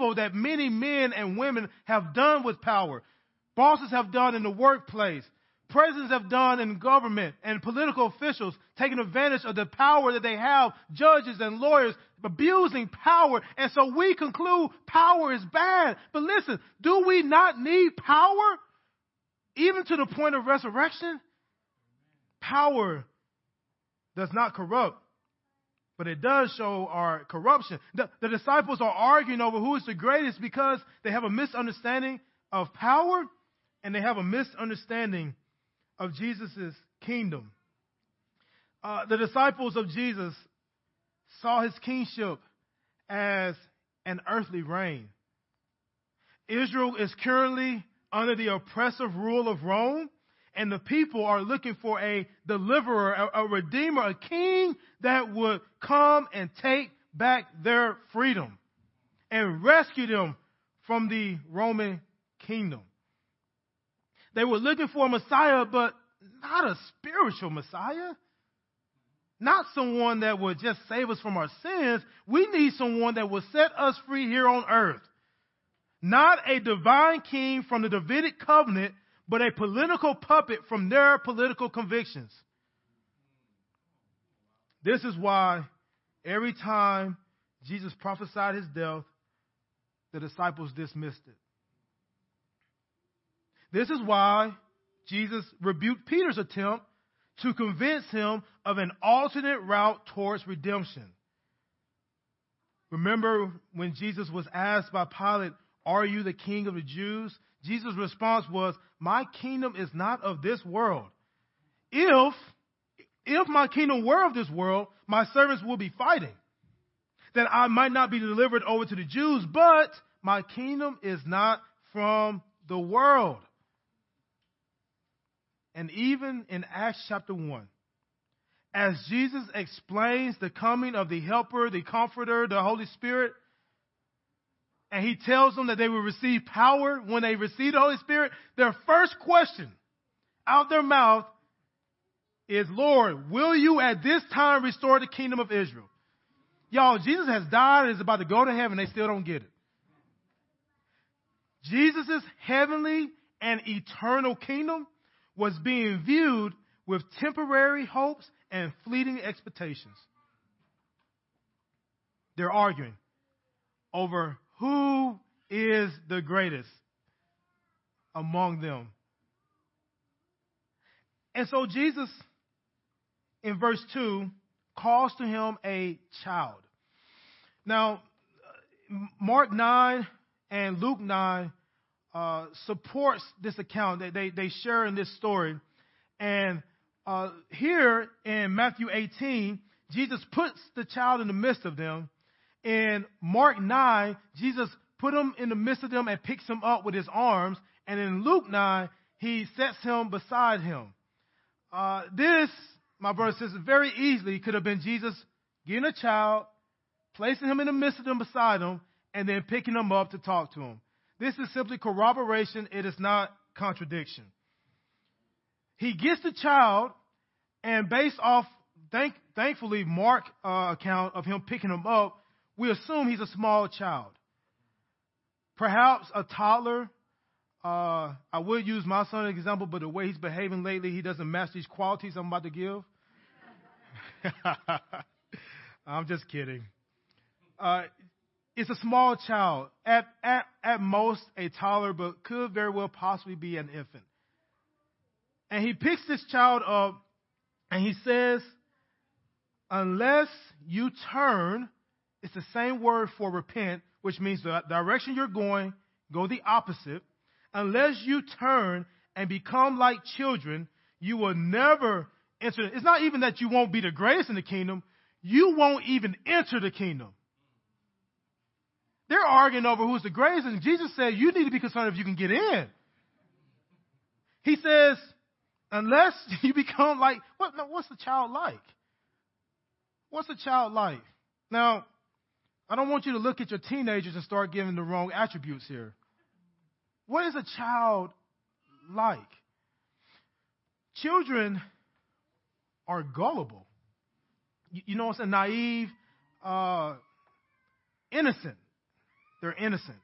evil that many men and women have done with power. Bosses have done in the workplace. Presidents have done in government and political officials taking advantage of the power that they have, judges and lawyers abusing power. And so we conclude power is bad. But listen, do we not need power? Even to the point of resurrection? Power does not corrupt, but it does show our corruption. The, the disciples are arguing over who is the greatest because they have a misunderstanding of power and they have a misunderstanding of Jesus' kingdom. Uh, the disciples of Jesus saw his kingship as an earthly reign. Israel is currently under the oppressive rule of Rome, and the people are looking for a deliverer, a, a redeemer, a king that would come and take back their freedom and rescue them from the Roman kingdom. They were looking for a Messiah, but not a spiritual Messiah. Not someone that would just save us from our sins. We need someone that will set us free here on earth. Not a divine king from the Davidic covenant, but a political puppet from their political convictions. This is why every time Jesus prophesied his death, the disciples dismissed it. This is why Jesus rebuked Peter's attempt to convince him of an alternate route towards redemption. Remember when Jesus was asked by Pilate, Are you the king of the Jews? Jesus' response was, My kingdom is not of this world. If, if my kingdom were of this world, my servants would be fighting, that I might not be delivered over to the Jews, but my kingdom is not from the world. And even in Acts chapter 1, as Jesus explains the coming of the Helper, the Comforter, the Holy Spirit, and he tells them that they will receive power when they receive the Holy Spirit, their first question out their mouth is, Lord, will you at this time restore the kingdom of Israel? Y'all, Jesus has died and is about to go to heaven. They still don't get it. Jesus' heavenly and eternal kingdom was being viewed with temporary hopes and fleeting expectations. They're arguing over who is the greatest among them. And so Jesus, in verse 2, calls to him a child. Now, Mark 9 and Luke 9 uh, supports this account that they, they share in this story. And uh, here in Matthew 18, Jesus puts the child in the midst of them. In Mark 9, Jesus put him in the midst of them and picks him up with his arms. And in Luke 9, he sets him beside him. Uh, this, my brother says, very easily could have been Jesus getting a child, placing him in the midst of them beside him, and then picking him up to talk to him. This is simply corroboration, it is not contradiction. He gets the child, and based off, thank, thankfully, Mark uh, account of him picking him up, we assume he's a small child. Perhaps a toddler. Uh, I would use my son as an example, but the way he's behaving lately, he doesn't match these qualities I'm about to give. I'm just kidding. Uh, it's a small child, at, at, at most a toddler, but could very well possibly be an infant. And he picks this child up and he says, Unless you turn, it's the same word for repent, which means the direction you're going, go the opposite. Unless you turn and become like children, you will never enter. It's not even that you won't be the greatest in the kingdom, you won't even enter the kingdom. They're arguing over who's the greatest, and Jesus said, You need to be concerned if you can get in. He says, Unless you become like, what, what's the child like? What's a child like? Now, I don't want you to look at your teenagers and start giving the wrong attributes here. What is a child like? Children are gullible. You, you know what I'm saying? Naive, uh, innocent. they're innocent.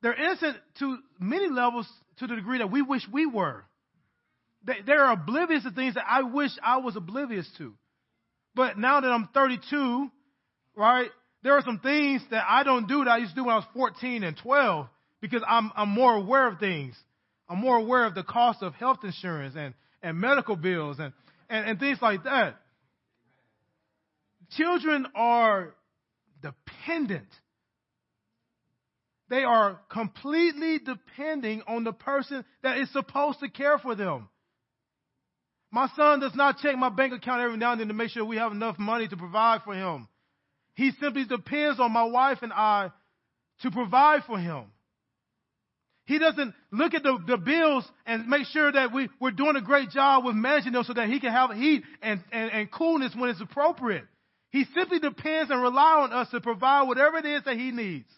They're innocent to many levels to the degree that we wish we were. They, they're oblivious to things that I wish I was oblivious to. But now that I'm 32, right, there are some things that I don't do that I used to do when I was 14 and 12 because I'm, I'm more aware of things. I'm more aware of the cost of health insurance and, and medical bills and, and, and things like that. Children are dependent. They are completely depending on the person that is supposed to care for them. My son does not check my bank account every now and then to make sure we have enough money to provide for him. He simply depends on my wife and I to provide for him. He doesn't look at the, the bills and make sure that we, we're doing a great job with managing them so that he can have heat and, and, and coolness when it's appropriate. He simply depends and relies on us to provide whatever it is that he needs.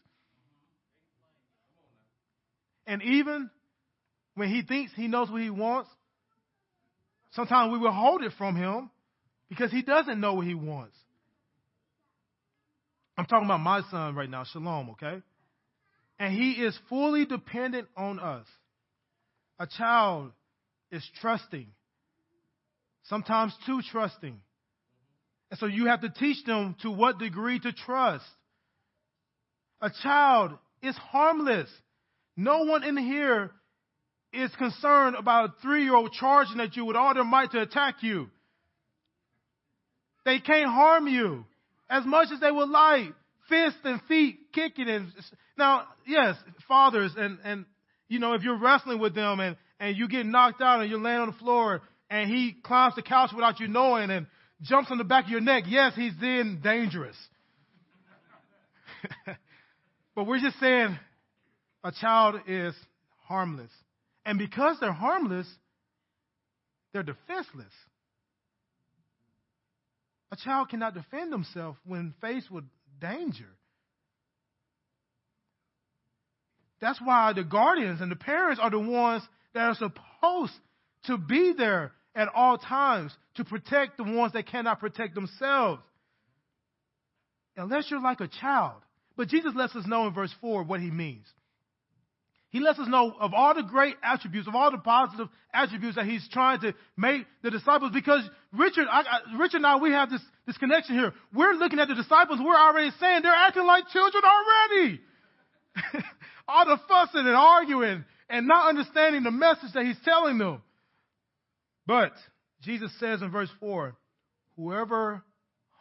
And even when he thinks he knows what he wants, sometimes we will hold it from him because he doesn't know what he wants. I'm talking about my son right now, Shalom, okay? And he is fully dependent on us. A child is trusting, sometimes too trusting. And so you have to teach them to what degree to trust. A child is harmless. No one in here is concerned about a three year old charging at you with all their might to attack you. They can't harm you as much as they would like. Fists and feet kicking and now, yes, fathers and, and, you know, if you're wrestling with them and, and you get knocked out and you're laying on the floor and he climbs the couch without you knowing and jumps on the back of your neck, yes, he's then dangerous. but we're just saying a child is harmless. And because they're harmless, they're defenseless. A child cannot defend himself when faced with danger. That's why the guardians and the parents are the ones that are supposed to be there at all times to protect the ones that cannot protect themselves. Unless you're like a child. But Jesus lets us know in verse 4 what he means. He lets us know of all the great attributes, of all the positive attributes that he's trying to make the disciples. Because Richard, I, I, Richard and I, we have this, this connection here. We're looking at the disciples. We're already saying they're acting like children already. all the fussing and arguing and not understanding the message that he's telling them. But Jesus says in verse 4, whoever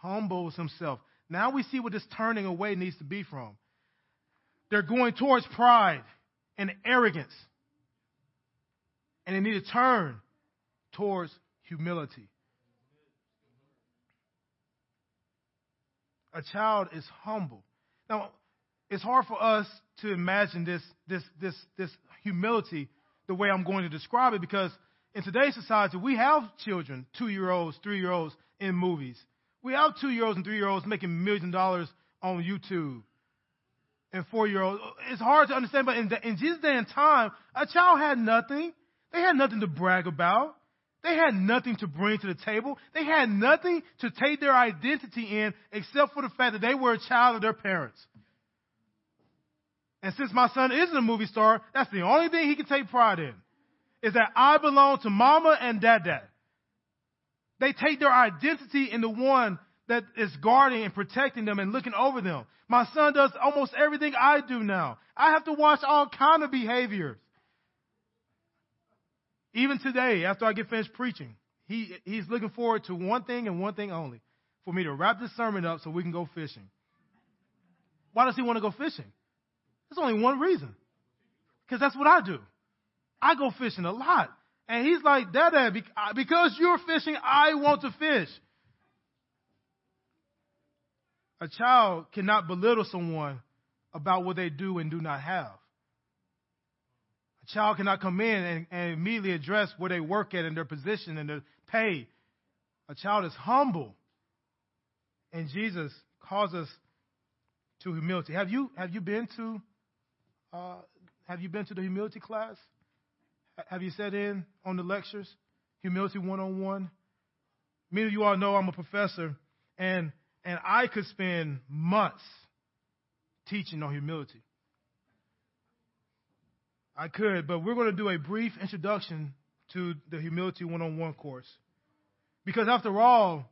humbles himself. Now we see what this turning away needs to be from. They're going towards pride and arrogance. And they need to turn towards humility. A child is humble. Now, it's hard for us to imagine this, this, this, this humility the way I'm going to describe it because in today's society, we have children, two year olds, three year olds in movies. We have two year olds and three year olds making millions of dollars on YouTube and four year olds. It's hard to understand, but in, the, in Jesus' day and time, a child had nothing. They had nothing to brag about. They had nothing to bring to the table. They had nothing to take their identity in except for the fact that they were a child of their parents. And since my son isn't a movie star, that's the only thing he can take pride in. Is that I belong to mama and dad They take their identity in the one that is guarding and protecting them and looking over them. My son does almost everything I do now. I have to watch all kind of behaviors. Even today, after I get finished preaching, he, he's looking forward to one thing and one thing only for me to wrap this sermon up so we can go fishing. Why does he want to go fishing? There's only one reason. Because that's what I do. I go fishing a lot. And he's like, Dad, uh, because you're fishing, I want to fish. A child cannot belittle someone about what they do and do not have. A child cannot come in and, and immediately address where they work at and their position and their pay. A child is humble. And Jesus calls us to humility. Have you, have you been to uh, have you been to the humility class? Have you sat in on the lectures? Humility 101? Many of you all know I'm a professor, and and I could spend months teaching on humility. I could, but we're going to do a brief introduction to the Humility 101 course. Because after all,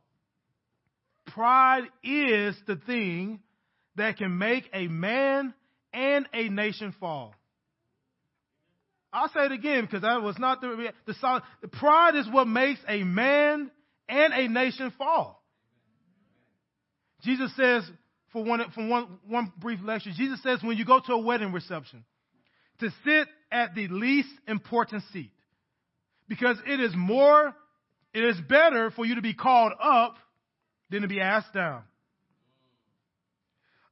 pride is the thing that can make a man and a nation fall. I'll say it again because that was not the, the solid. Pride is what makes a man and a nation fall. Jesus says, for one, for one, one brief lecture, Jesus says when you go to a wedding reception, to sit at the least important seat. Because it is more, it is better for you to be called up than to be asked down.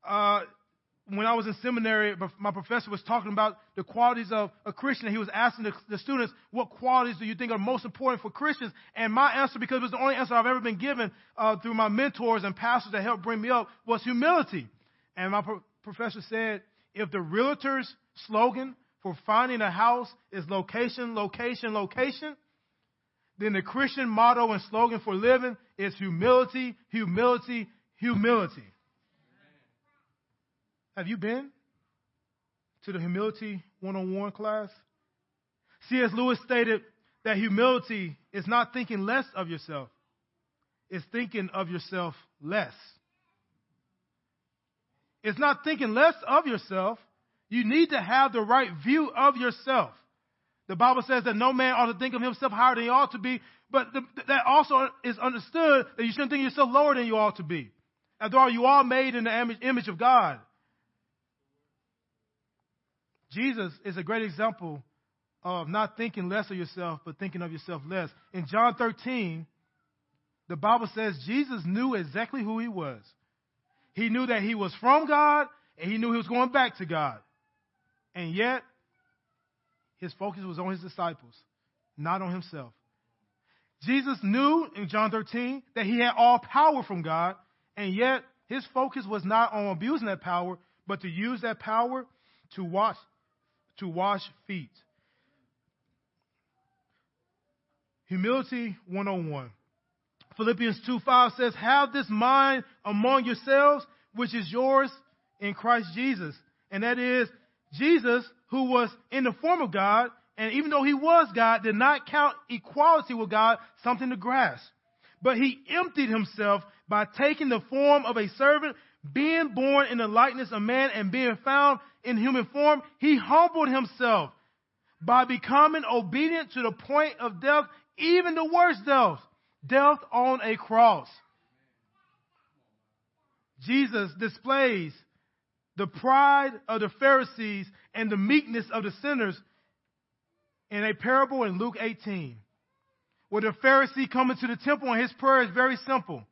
Uh, when I was in seminary, my professor was talking about the qualities of a Christian. He was asking the, the, students, what qualities do you think are most important for Christians? And my answer, because it was the only answer I've ever been given uh, through my mentors and pastors that helped bring me up, was humility. And my pro- professor said, if the realtor's slogan for finding a house is location, location, location, then the Christian motto and slogan for living is humility, humility, humility. Have you been to the Humility 101 class? C.S. Lewis stated that humility is not thinking less of yourself, it's thinking of yourself less. It's not thinking less of yourself. You need to have the right view of yourself. The Bible says that no man ought to think of himself higher than he ought to be, but the, that also is understood that you shouldn't think yourself lower than you ought to be. After all, you are made in the image of God. Jesus is a great example of not thinking less of yourself, but thinking of yourself less. In John 13, the Bible says Jesus knew exactly who he was. He knew that he was from God, and he knew he was going back to God. And yet, his focus was on his disciples, not on himself. Jesus knew in John 13 that he had all power from God, and yet his focus was not on abusing that power, but to use that power to wash to wash feet. Humility 101. Philippians 2 5 says, Have this mind among yourselves, which is yours in Christ Jesus. And that is, Jesus, who was in the form of God, and even though he was God, did not count equality with God something to grasp. But he emptied himself by taking the form of a servant, being born in the likeness of man and being found in human form, he humbled himself by becoming obedient to the point of death, even the worst death, death on a cross. Jesus displays the pride of the Pharisees and the meekness of the sinners in a parable in Luke 18, where the Pharisee comes into the temple and his prayer is very simple.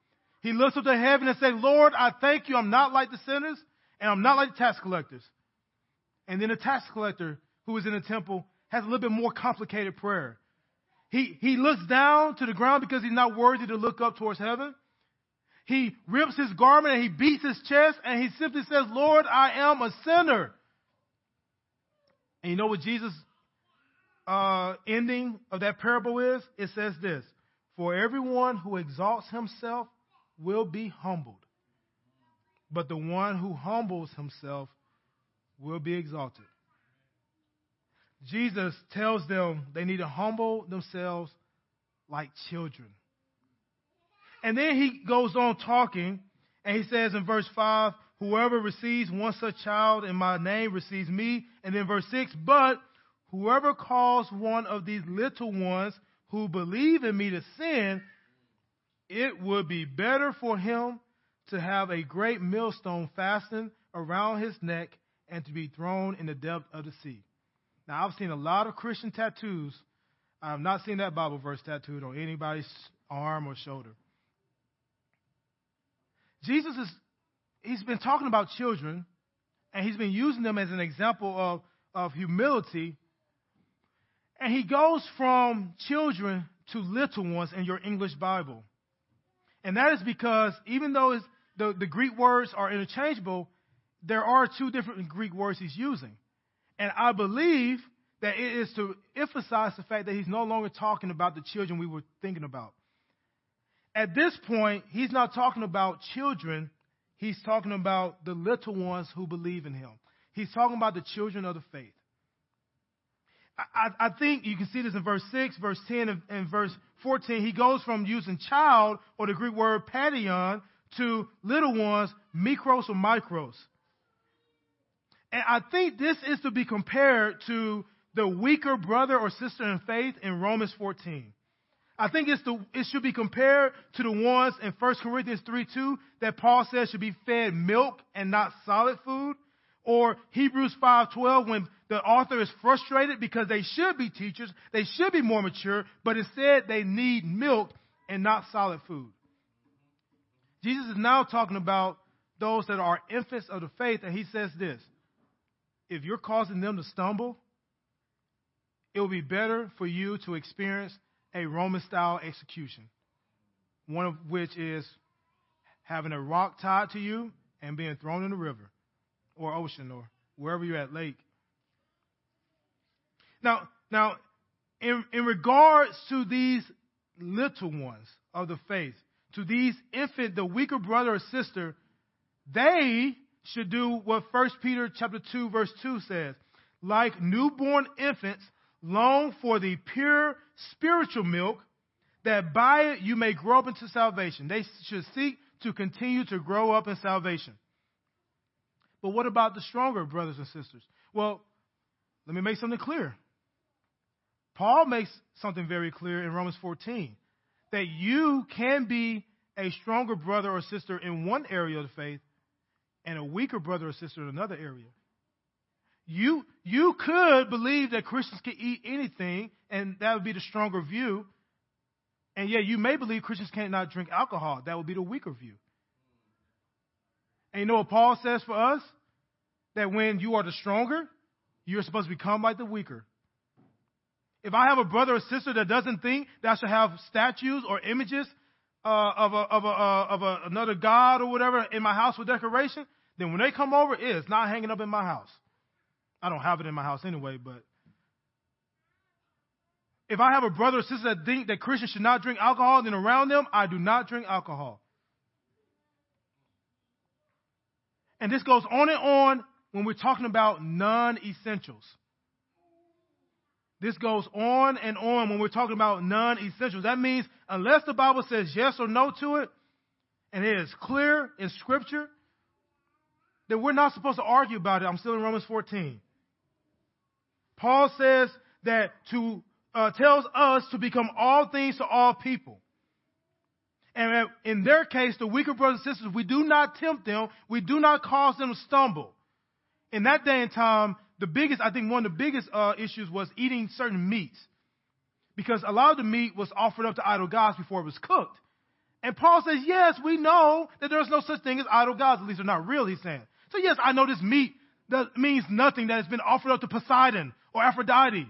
He looks up to heaven and says, Lord, I thank you. I'm not like the sinners and I'm not like the tax collectors. And then the tax collector who is in the temple has a little bit more complicated prayer. He, he looks down to the ground because he's not worthy to look up towards heaven. He rips his garment and he beats his chest and he simply says, Lord, I am a sinner. And you know what Jesus' uh, ending of that parable is? It says this For everyone who exalts himself will be humbled. But the one who humbles himself will be exalted. Jesus tells them they need to humble themselves like children. And then he goes on talking, and he says in verse 5 Whoever receives one such child in my name receives me. And then verse 6 But whoever calls one of these little ones who believe in me to sin, it would be better for him to have a great millstone fastened around his neck and to be thrown in the depth of the sea. Now, I've seen a lot of Christian tattoos. I have not seen that Bible verse tattooed on anybody's arm or shoulder. Jesus is, he's been talking about children, and he's been using them as an example of, of humility. And he goes from children to little ones in your English Bible. And that is because even though the, the Greek words are interchangeable, there are two different Greek words he's using. And I believe that it is to emphasize the fact that he's no longer talking about the children we were thinking about. At this point, he's not talking about children, he's talking about the little ones who believe in him. He's talking about the children of the faith. I, I think you can see this in verse 6, verse 10, and, and verse 14. He goes from using child, or the Greek word paidion, to little ones, mikros or micros. And I think this is to be compared to the weaker brother or sister in faith in Romans 14. I think it's the, it should be compared to the ones in 1 Corinthians 3 2 that Paul says should be fed milk and not solid food. Or Hebrews 5:12 when the author is frustrated because they should be teachers, they should be more mature, but instead they need milk and not solid food. Jesus is now talking about those that are infants of the faith and he says this. If you're causing them to stumble, it will be better for you to experience a Roman style execution. One of which is having a rock tied to you and being thrown in the river or ocean or wherever you're at lake. Now, now, in, in regards to these little ones of the faith, to these infant, the weaker brother or sister, they should do what 1 Peter chapter 2 verse 2 says. Like newborn infants, long for the pure spiritual milk, that by it you may grow up into salvation. They should seek to continue to grow up in salvation. But what about the stronger brothers and sisters? Well, let me make something clear. Paul makes something very clear in Romans 14 that you can be a stronger brother or sister in one area of the faith and a weaker brother or sister in another area. You, you could believe that Christians can eat anything, and that would be the stronger view. And yet, you may believe Christians cannot drink alcohol. That would be the weaker view. And you know what Paul says for us? That when you are the stronger, you're supposed to become like the weaker. If I have a brother or sister that doesn't think that I should have statues or images uh, of, a, of, a, uh, of a, another god or whatever in my house for decoration, then when they come over, it is not hanging up in my house. I don't have it in my house anyway, but if I have a brother or sister that think that Christians should not drink alcohol, then around them, I do not drink alcohol. And this goes on and on when we're talking about non essentials. This goes on and on when we're talking about non essentials. That means unless the Bible says yes or no to it, and it is clear in Scripture, then we're not supposed to argue about it. I'm still in Romans 14. Paul says that to uh, tells us to become all things to all people. And in their case, the weaker brothers and sisters, we do not tempt them. We do not cause them to stumble. In that day and time, the biggest, I think one of the biggest uh, issues was eating certain meats. Because a lot of the meat was offered up to idol gods before it was cooked. And Paul says, yes, we know that there's no such thing as idol gods. At least they're not real, he's saying. So yes, I know this meat that means nothing that has been offered up to Poseidon or Aphrodite.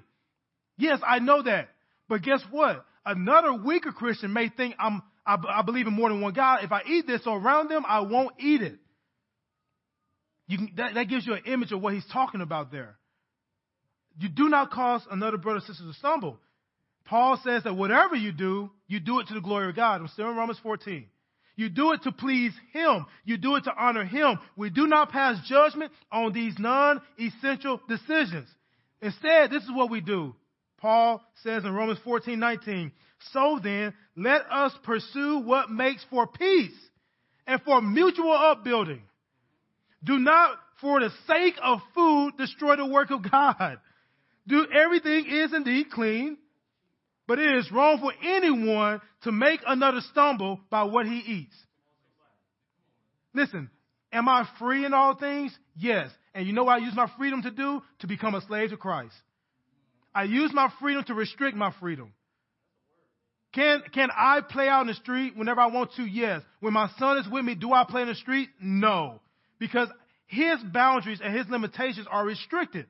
Yes, I know that. But guess what? Another weaker Christian may think I'm I, I believe in more than one God. If I eat this around them, I won't eat it. Can, that, that gives you an image of what he's talking about there. You do not cause another brother or sister to stumble. Paul says that whatever you do, you do it to the glory of God. I'm still in Romans 14. You do it to please Him. You do it to honor Him. We do not pass judgment on these non-essential decisions. Instead, this is what we do. Paul says in Romans 14, 19, so then, let us pursue what makes for peace and for mutual upbuilding. Do not, for the sake of food, destroy the work of God. Do everything is indeed clean, but it is wrong for anyone to make another stumble by what he eats. Listen, am I free in all things? Yes. And you know what I use my freedom to do? To become a slave to Christ. I use my freedom to restrict my freedom. Can, can I play out in the street whenever I want to? Yes. When my son is with me, do I play in the street? No. Because his boundaries and his limitations are restricted.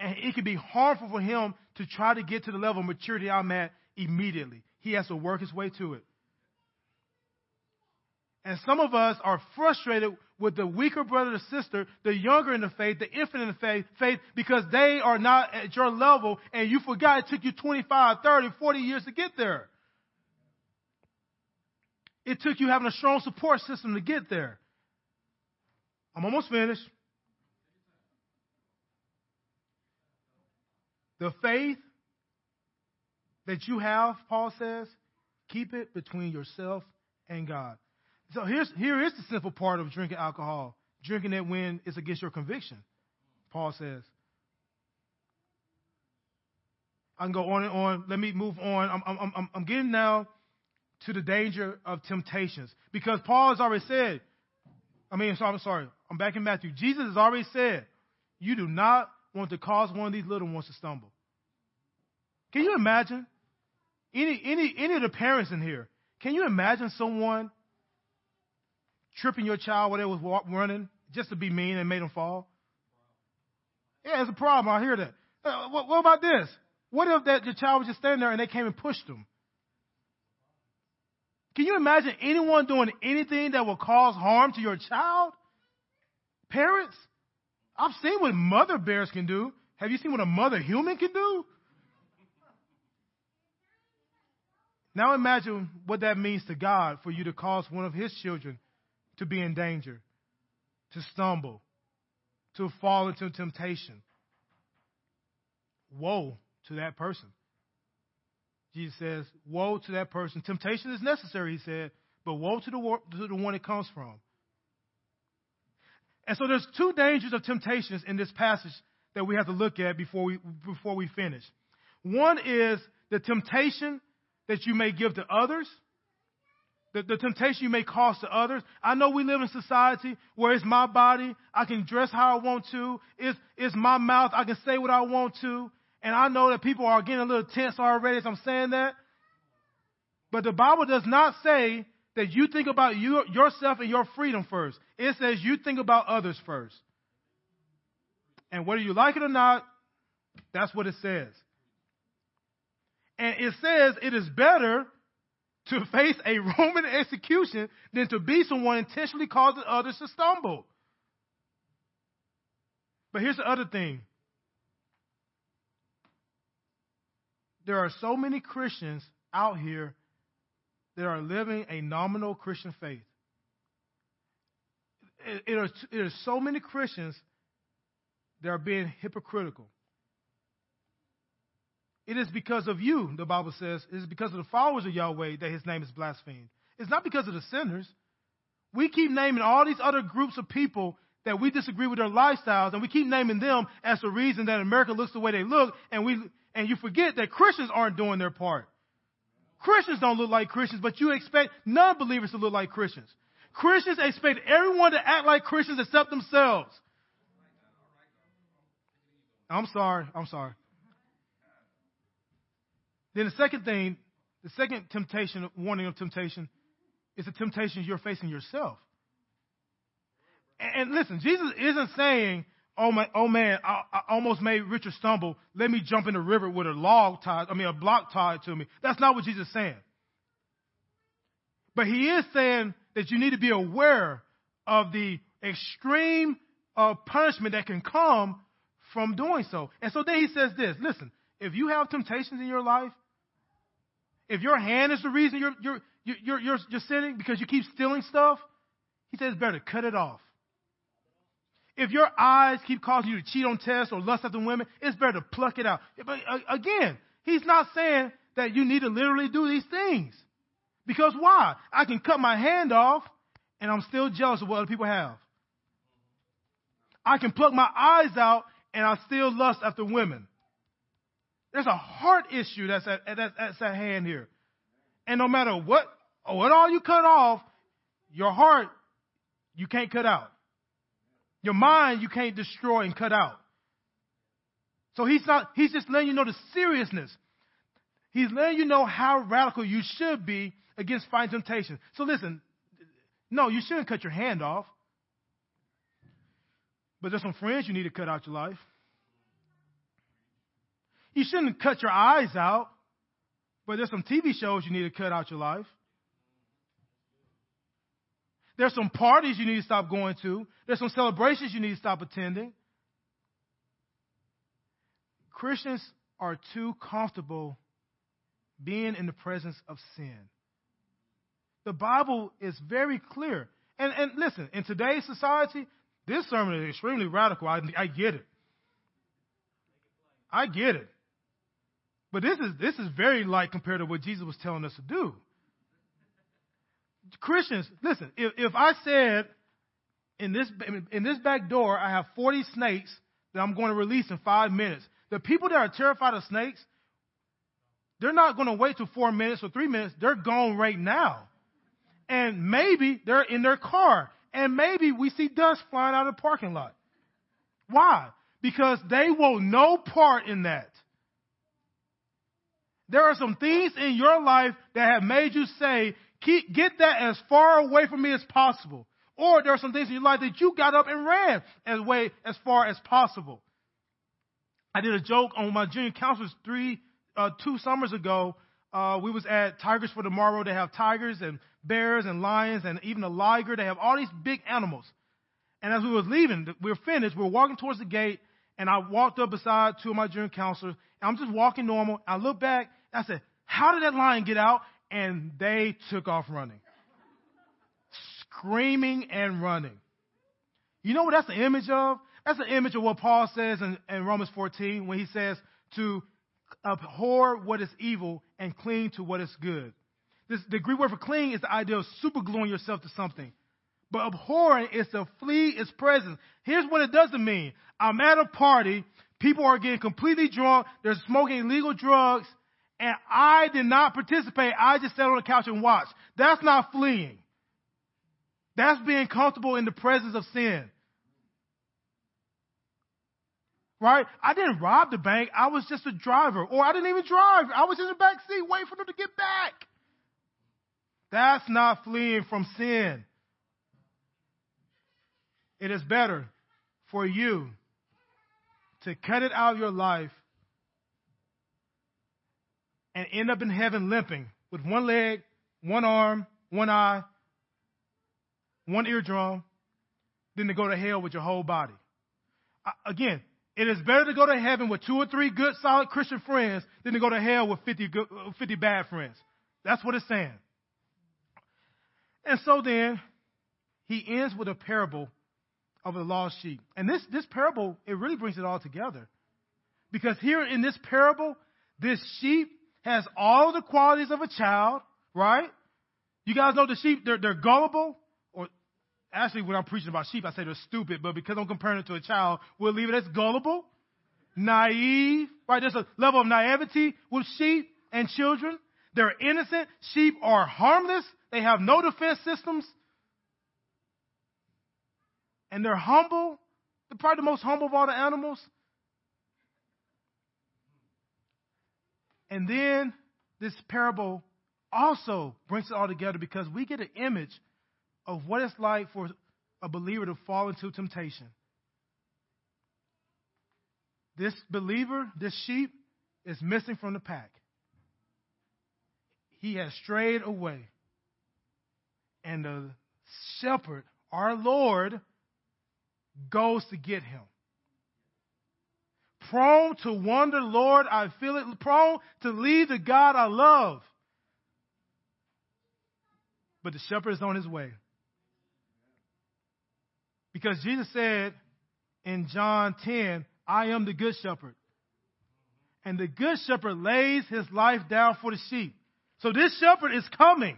And it can be harmful for him to try to get to the level of maturity I'm at immediately. He has to work his way to it. And some of us are frustrated with the weaker brother or sister, the younger in the faith, the infant in the faith, faith, because they are not at your level and you forgot it took you 25, 30, 40 years to get there. It took you having a strong support system to get there. I'm almost finished. The faith that you have, Paul says, keep it between yourself and God. So here's here is the simple part of drinking alcohol. Drinking it when it's against your conviction. Paul says. I can go on and on. Let me move on. I'm, I'm, I'm, I'm getting now to the danger of temptations because Paul has already said, I mean, I'm sorry, I'm back in Matthew. Jesus has already said, you do not want to cause one of these little ones to stumble. Can you imagine? Any, any, any of the parents in here, can you imagine someone tripping your child while they was walk, running just to be mean and made them fall? Yeah, it's a problem. I hear that. Uh, what, what, about this? What if that your child was just standing there and they came and pushed them? Can you imagine anyone doing anything that will cause harm to your child? Parents? I've seen what mother bears can do. Have you seen what a mother human can do? Now imagine what that means to God for you to cause one of his children to be in danger, to stumble, to fall into temptation. Woe to that person. Jesus says, Woe to that person. Temptation is necessary, he said, but woe to the, to the one it comes from. And so there's two dangers of temptations in this passage that we have to look at before we, before we finish. One is the temptation that you may give to others, the, the temptation you may cause to others. I know we live in society where it's my body, I can dress how I want to, it's, it's my mouth, I can say what I want to, and I know that people are getting a little tense already as I'm saying that. But the Bible does not say that you think about you, yourself and your freedom first. It says you think about others first. And whether you like it or not, that's what it says. And it says it is better to face a Roman execution than to be someone intentionally causing others to stumble. But here's the other thing. There are so many Christians out here that are living a nominal Christian faith. It, are, it are so many Christians that are being hypocritical. It is because of you, the Bible says, it is because of the followers of Yahweh that his name is blasphemed. It's not because of the sinners. We keep naming all these other groups of people that we disagree with their lifestyles, and we keep naming them as the reason that America looks the way they look, and we and you forget that Christians aren't doing their part. Christians don't look like Christians, but you expect non-believers to look like Christians. Christians expect everyone to act like Christians except themselves. I'm sorry. I'm sorry. Then the second thing, the second temptation, warning of temptation, is the temptation you're facing yourself. And, listen, Jesus isn't saying, oh, my, oh man, I, I, almost made Richard stumble. Let me jump in the river with a log tied, I mean, a block tied to me. That's not what Jesus is saying. But he is saying that you need to be aware of the extreme uh, punishment that can come from doing so. And so then he says this listen, if you have temptations in your life, if your hand is the reason you're, you're, you're, you're, you're sinning because you keep stealing stuff, he says better to cut it off. If your eyes keep causing you to cheat on tests or lust after women, it's better to pluck it out. But uh, again, he's not saying that you need to literally do these things. Because why? I can cut my hand off and I'm still jealous of what other people have. I can pluck my eyes out and I still lust after women. There's a heart issue that's at, that's at hand here. And no matter what, what all you cut off, your heart, you can't cut out. Your mind, you can't destroy and cut out. So he's not, he's just letting you know the seriousness. He's letting you know how radical you should be against fighting temptation. So listen, no, you shouldn't cut your hand off. But there's some friends you need to cut out your life. You shouldn't cut your eyes out, but there's some TV shows you need to cut out your life. There's some parties you need to stop going to. There's some celebrations you need to stop attending. Christians are too comfortable being in the presence of sin. The Bible is very clear. And, and listen, in today's society, This sermon is extremely radical. I, I get it. I get it. But this is this is very light compared to what Jesus was telling us to do. Christians, listen, if, if I said in this in this back door I have 40 snakes that I'm going to release in five minutes, the people that are terrified of snakes, they're not going to wait till four minutes or three minutes. They're gone right now. And maybe they're in their car. And maybe we see dust flying out of the parking lot. Why? Because they want no part in that. There are some things in your life that have made you say, Keep, get that as far away from me as possible. Or there are some things in your life that you got up and ran as way as far as possible. I did a joke on my junior counselors three, uh, two summers ago. Uh, we was at Tigers for Tomorrow. They have tigers and bears and lions and even a liger. They have all these big animals. And as we was leaving, we were finished. We were walking towards the gate, and I walked up beside two of my junior counselors. And I'm just walking normal. I look back. And I said, "How did that lion get out?" And they took off running, screaming and running. You know what that's the image of? That's the image of what Paul says in, in Romans 14 when he says to abhor what is evil and cling to what is good. This, the Greek word for cling is the idea of supergluing yourself to something. But abhorring is to flee its presence. Here's what it doesn't mean. I'm at a party, people are getting completely drunk, they're smoking illegal drugs, and I did not participate. I just sat on the couch and watched. That's not fleeing. That's being comfortable in the presence of sin. Right? I didn't rob the bank. I was just a driver. Or I didn't even drive. I was in the back seat waiting for them to get back. That's not fleeing from sin. It is better for you to cut it out of your life and end up in heaven limping with one leg, one arm, one eye, one eardrum, than to go to hell with your whole body. Again, it is better to go to heaven with two or three good, solid Christian friends than to go to hell with 50, good, uh, 50 bad friends. That's what it's saying. And so then, he ends with a parable of the lost sheep. And this, this parable, it really brings it all together. Because here in this parable, this sheep has all the qualities of a child, right? You guys know the sheep, they're, they're gullible. Or actually, when I'm preaching about sheep, I say they're stupid, but because I'm comparing it to a child, we'll leave it as gullible, naive, right? There's a level of naivety with sheep and children. They're innocent. Sheep are harmless. They have no defense systems. And they're humble. They're probably the most humble of all the animals. And then this parable also brings it all together because we get an image of what it's like for a believer to fall into temptation. This believer, this sheep, is missing from the pack. He has strayed away. And the shepherd, our Lord, goes to get him prone to wonder, Lord, I feel it, prone to leave the God I love. But the shepherd is on his way. Because Jesus said in John 10, I am the good shepherd. And the good shepherd lays his life down for the sheep. So this shepherd is coming.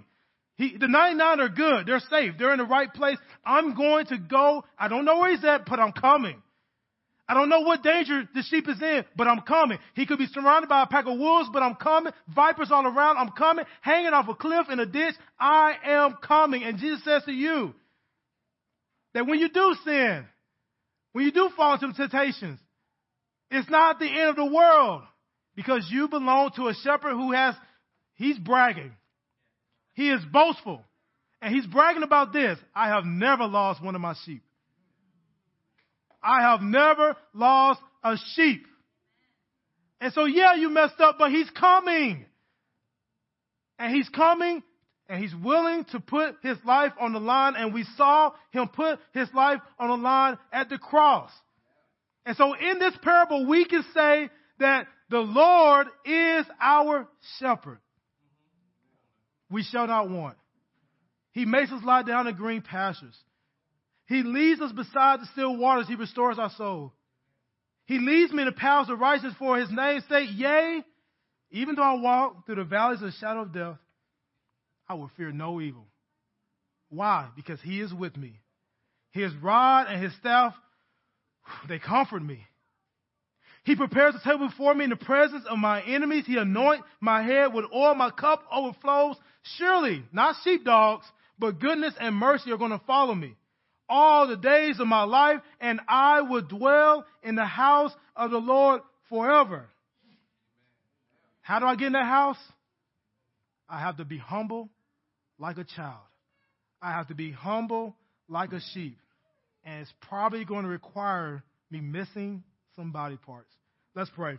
He, the 99 are good. They're safe. They're in the right place. I'm going to go. I don't know where he's at, but I'm coming. I don't know what danger the sheep is in, but I'm coming. He could be surrounded by a pack of wolves, but I'm coming. Vipers all around, I'm coming. Hanging off a cliff in a ditch, I am coming. And Jesus says to you that when you do sin, when you do fall into temptations, it's not the end of the world because you belong to a shepherd who has, he's bragging. He is boastful. And he's bragging about this. I have never lost one of my sheep. I have never lost a sheep. And so, yeah, you messed up, but he's coming. And he's coming and he's willing to put his life on the line. And we saw him put his life on the line at the cross. And so in this parable, we can say that the Lord is our shepherd. We shall not want. He makes us lie down in green pastures. He leads us beside the still waters. He restores our soul. He leads me in the paths of righteousness for his name's sake. Yea, even though I walk through the valleys of the shadow of death, I will fear no evil. Why? Because he is with me. His rod and his staff, they comfort me. He prepares a table before me in the presence of my enemies. He anoints my head with oil. My cup overflows. Surely, not sheepdogs, but goodness and mercy are going to follow me all the days of my life, and I will dwell in the house of the Lord forever. How do I get in that house? I have to be humble like a child. I have to be humble like a sheep. And it's probably going to require me missing some body parts. Let's pray.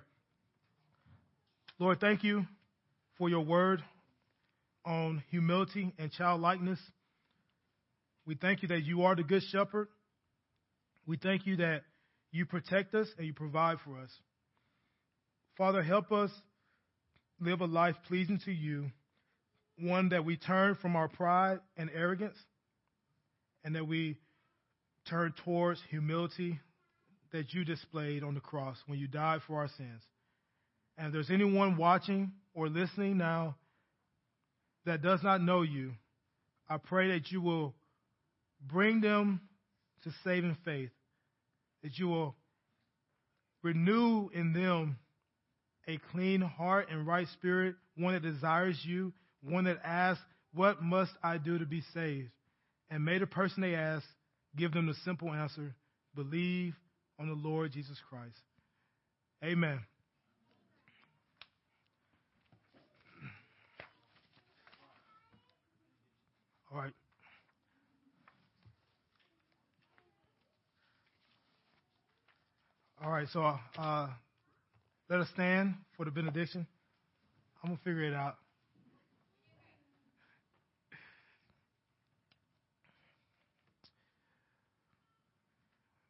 Lord, thank you for your word on humility and childlikeness. We thank you that you are the good shepherd. We thank you that you protect us and you provide for us. Father, help us live a life pleasing to you, one that we turn from our pride and arrogance, and that we turn towards humility that you displayed on the cross when you died for our sins. And if there's anyone watching or listening now that does not know you, I pray that you will bring them to saving faith, that you will renew in them a clean heart and right spirit, one that desires you, one that asks, What must I do to be saved? And may the person they ask give them the simple answer believe on the Lord Jesus Christ. Amen. All right. All right, so uh, let us stand for the benediction. I'm going to figure it out.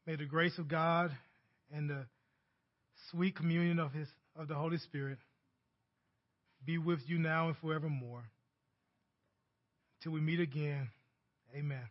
May the grace of God and the sweet communion of his of the Holy Spirit be with you now and forevermore. Till we meet again. Amen.